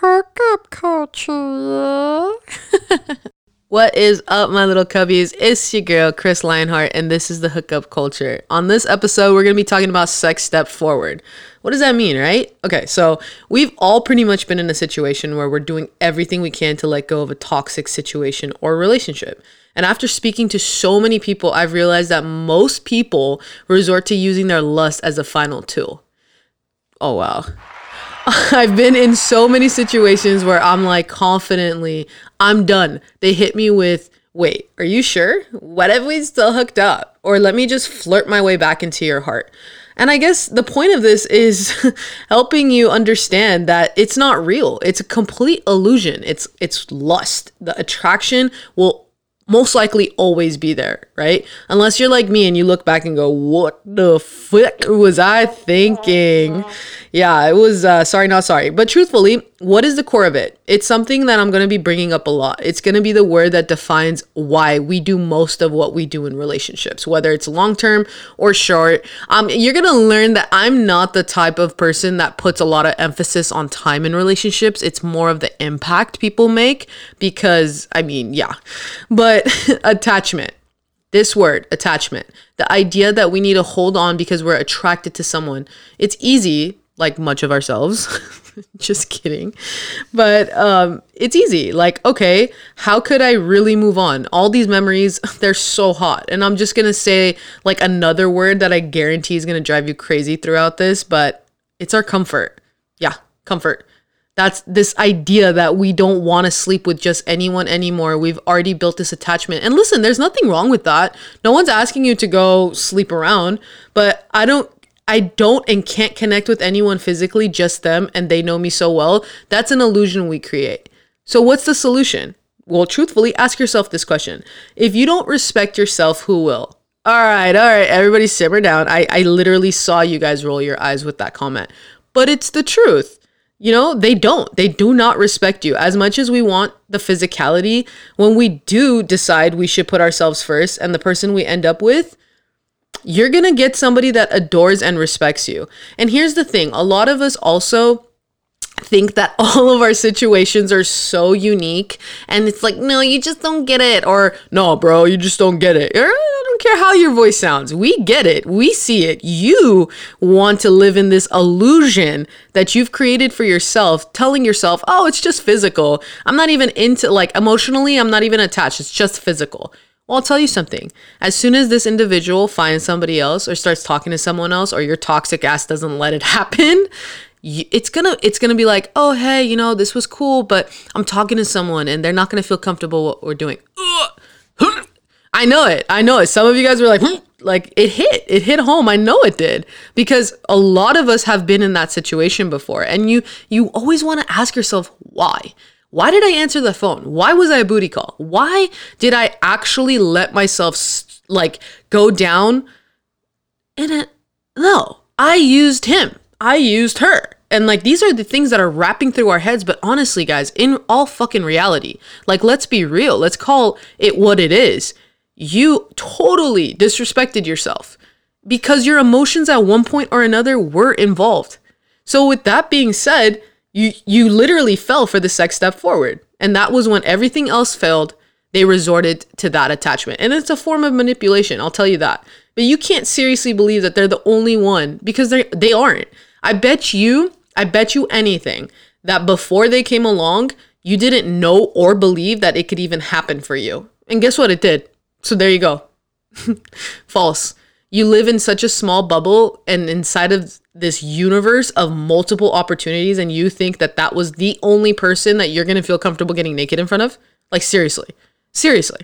hookup culture. What is up, my little cubbies? It's your girl, Chris Lionheart, and this is the hookup culture. On this episode, we're gonna be talking about sex step forward. What does that mean, right? Okay, so we've all pretty much been in a situation where we're doing everything we can to let go of a toxic situation or relationship. And after speaking to so many people, I've realized that most people resort to using their lust as a final tool. Oh, wow. I've been in so many situations where I'm like confidently, I'm done. They hit me with, wait, are you sure? What if we still hooked up? Or let me just flirt my way back into your heart. And I guess the point of this is helping you understand that it's not real. It's a complete illusion. It's it's lust. The attraction will most likely always be there, right? Unless you're like me and you look back and go, what the fuck was I thinking? Yeah, it was, uh, sorry, not sorry. But truthfully, what is the core of it? It's something that I'm going to be bringing up a lot. It's going to be the word that defines why we do most of what we do in relationships, whether it's long term or short. Um, you're going to learn that I'm not the type of person that puts a lot of emphasis on time in relationships. It's more of the impact people make because, I mean, yeah. But but attachment, this word, attachment, the idea that we need to hold on because we're attracted to someone, it's easy, like much of ourselves. Just kidding. But um, it's easy. Like, okay, how could I really move on? All these memories, they're so hot. And I'm just going to say like another word that I guarantee is going to drive you crazy throughout this, but it's our comfort. Yeah, comfort. That's this idea that we don't want to sleep with just anyone anymore. We've already built this attachment. And listen, there's nothing wrong with that. No one's asking you to go sleep around, but I don't I don't and can't connect with anyone physically, just them and they know me so well. That's an illusion we create. So what's the solution? Well, truthfully, ask yourself this question. If you don't respect yourself, who will? All right, all right, everybody simmer down. I, I literally saw you guys roll your eyes with that comment. But it's the truth you know, they don't. They do not respect you. As much as we want the physicality, when we do decide we should put ourselves first and the person we end up with, you're going to get somebody that adores and respects you. And here's the thing a lot of us also think that all of our situations are so unique and it's like no you just don't get it or no bro you just don't get it. I don't care how your voice sounds we get it we see it. You want to live in this illusion that you've created for yourself telling yourself oh it's just physical. I'm not even into like emotionally i'm not even attached it's just physical well, I'll tell you something. As soon as this individual finds somebody else or starts talking to someone else or your toxic ass doesn't let it happen, it's gonna it's gonna be like oh hey you know this was cool but i'm talking to someone and they're not gonna feel comfortable what we're doing. I know it. I know it. Some of you guys were like hmm, like it hit. It hit home. I know it did. Because a lot of us have been in that situation before and you you always want to ask yourself why why did i answer the phone why was i a booty call why did i actually let myself like go down and it, no i used him I used her. And like these are the things that are wrapping through our heads, but honestly, guys, in all fucking reality, like let's be real. Let's call it what it is. You totally disrespected yourself because your emotions at one point or another were involved. So with that being said, you you literally fell for the sex step forward. And that was when everything else failed, they resorted to that attachment. And it's a form of manipulation, I'll tell you that. But you can't seriously believe that they're the only one because they they aren't. I bet you, I bet you anything that before they came along, you didn't know or believe that it could even happen for you. And guess what? It did. So there you go. False. You live in such a small bubble and inside of this universe of multiple opportunities, and you think that that was the only person that you're going to feel comfortable getting naked in front of? Like, seriously. Seriously.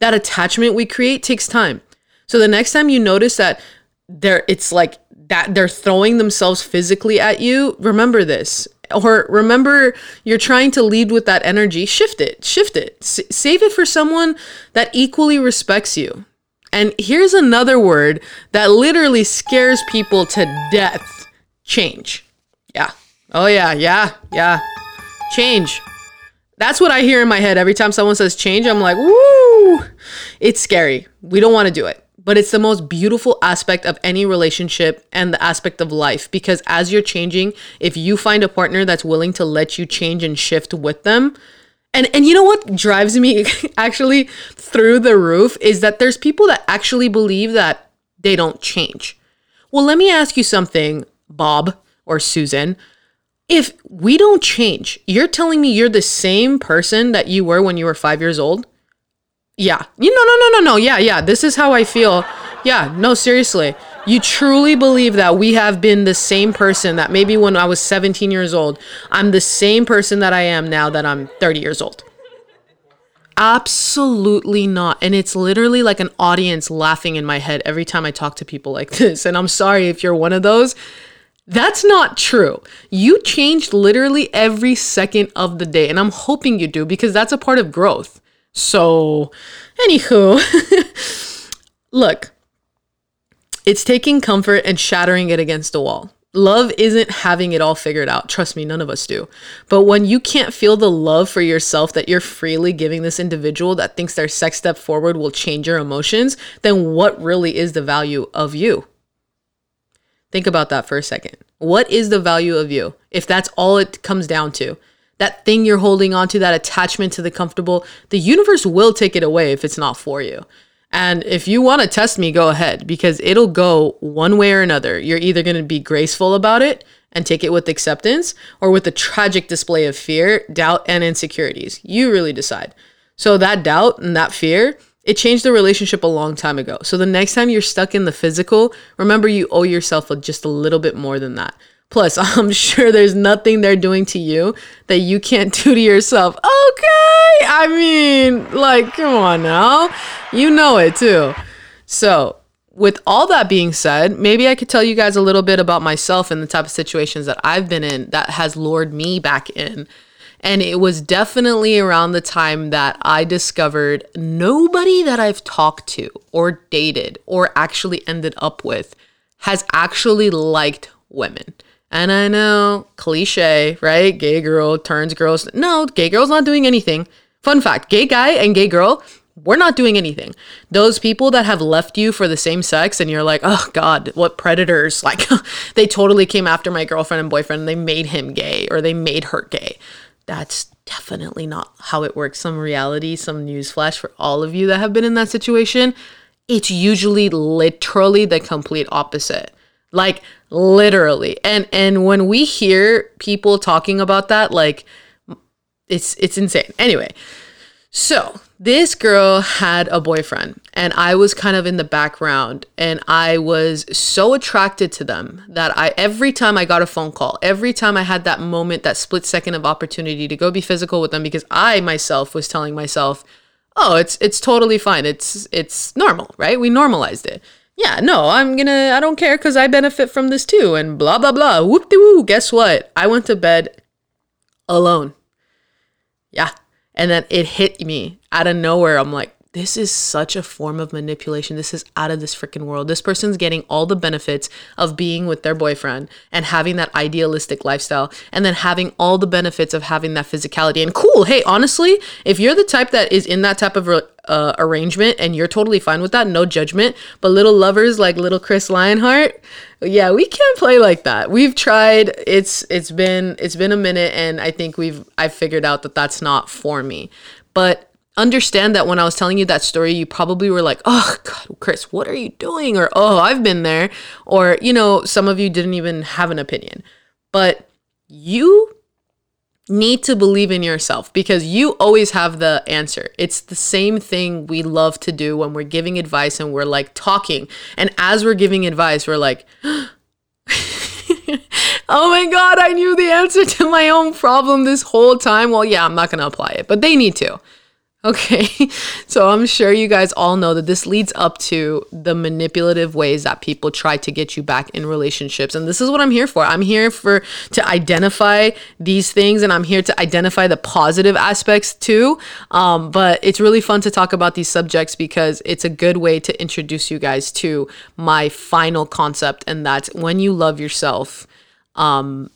That attachment we create takes time. So the next time you notice that there it's like that they're throwing themselves physically at you, remember this. Or remember you're trying to lead with that energy, shift it, shift it. S- save it for someone that equally respects you. And here's another word that literally scares people to death change. Yeah. Oh, yeah, yeah, yeah. Change. That's what I hear in my head every time someone says change. I'm like, woo, it's scary. We don't want to do it but it's the most beautiful aspect of any relationship and the aspect of life because as you're changing, if you find a partner that's willing to let you change and shift with them, and and you know what drives me actually through the roof is that there's people that actually believe that they don't change. Well, let me ask you something, Bob or Susan. If we don't change, you're telling me you're the same person that you were when you were 5 years old? Yeah. You no no no no no. Yeah, yeah. This is how I feel. Yeah, no seriously. You truly believe that we have been the same person that maybe when I was 17 years old, I'm the same person that I am now that I'm 30 years old. Absolutely not. And it's literally like an audience laughing in my head every time I talk to people like this. And I'm sorry if you're one of those. That's not true. You change literally every second of the day. And I'm hoping you do because that's a part of growth. So, anywho, look, it's taking comfort and shattering it against a wall. Love isn't having it all figured out. Trust me, none of us do. But when you can't feel the love for yourself that you're freely giving this individual that thinks their sex step forward will change your emotions, then what really is the value of you? Think about that for a second. What is the value of you if that's all it comes down to? That thing you're holding on to, that attachment to the comfortable, the universe will take it away if it's not for you. And if you want to test me, go ahead because it'll go one way or another. You're either going to be graceful about it and take it with acceptance or with a tragic display of fear, doubt, and insecurities. You really decide. So, that doubt and that fear, it changed the relationship a long time ago. So, the next time you're stuck in the physical, remember you owe yourself just a little bit more than that. Plus, I'm sure there's nothing they're doing to you that you can't do to yourself. Okay. I mean, like, come on now. You know it too. So, with all that being said, maybe I could tell you guys a little bit about myself and the type of situations that I've been in that has lured me back in. And it was definitely around the time that I discovered nobody that I've talked to or dated or actually ended up with has actually liked women. And I know, cliche, right? Gay girl turns girls. No, gay girl's not doing anything. Fun fact gay guy and gay girl, we're not doing anything. Those people that have left you for the same sex and you're like, oh God, what predators. Like, they totally came after my girlfriend and boyfriend and they made him gay or they made her gay. That's definitely not how it works. Some reality, some newsflash for all of you that have been in that situation. It's usually literally the complete opposite like literally. And and when we hear people talking about that like it's it's insane. Anyway so this girl had a boyfriend and i was kind of in the background and i was so attracted to them that i every time i got a phone call every time i had that moment that split second of opportunity to go be physical with them because i myself was telling myself oh it's it's totally fine. It's it's normal right? We normalized it yeah, no, I'm gonna, I don't care because I benefit from this too, and blah, blah, blah. Whoop de woo. Guess what? I went to bed alone. Yeah. And then it hit me out of nowhere. I'm like, this is such a form of manipulation. This is out of this freaking world. This person's getting all the benefits of being with their boyfriend and having that idealistic lifestyle, and then having all the benefits of having that physicality. And cool, hey, honestly, if you're the type that is in that type of uh, arrangement and you're totally fine with that, no judgment. But little lovers like little Chris Lionheart, yeah, we can't play like that. We've tried. It's it's been it's been a minute, and I think we've I've figured out that that's not for me. But understand that when I was telling you that story, you probably were like, oh, God, Chris, what are you doing? Or, oh, I've been there. Or, you know, some of you didn't even have an opinion. But you need to believe in yourself because you always have the answer. It's the same thing we love to do when we're giving advice and we're like talking. And as we're giving advice, we're like, oh my God, I knew the answer to my own problem this whole time. Well, yeah, I'm not going to apply it, but they need to. Okay, so I'm sure you guys all know that this leads up to the manipulative ways that people try to get you back in relationships. And this is what I'm here for. I'm here for to identify these things and I'm here to identify the positive aspects too. Um, but it's really fun to talk about these subjects because it's a good way to introduce you guys to my final concept, and that's when you love yourself. Um,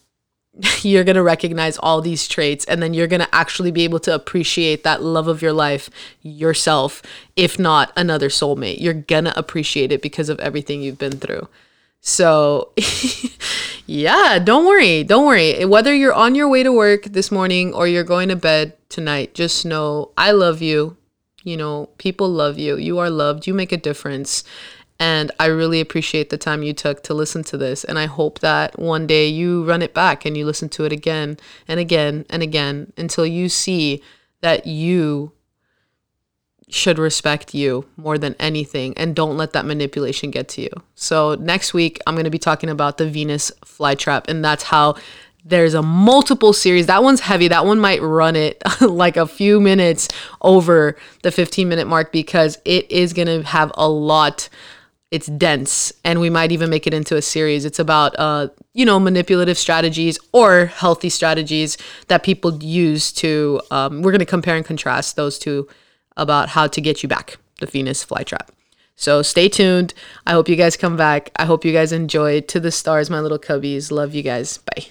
you're going to recognize all these traits and then you're going to actually be able to appreciate that love of your life yourself if not another soulmate. You're going to appreciate it because of everything you've been through. So yeah don't worry don't worry. Whether you're on your way to work this morning or you're going to bed tonight just know i love you. You know people love you. You are loved. You make a difference and I really appreciate the time you took to listen to this. And I hope that one day you run it back and you listen to it again and again and again until you see that you should respect you more than anything and don't let that manipulation get to you. So, next week, I'm going to be talking about the Venus flytrap, and that's how there's a multiple series. That one's heavy. That one might run it like a few minutes over the 15 minute mark because it is going to have a lot it's dense and we might even make it into a series. It's about uh, you know manipulative strategies or healthy strategies that people use to um, we're going to compare and contrast those two about how to get you back the venus flytrap so stay tuned. I hope you guys come back. I hope you guys enjoy. To the stars my little cubbies. Love you guys. Bye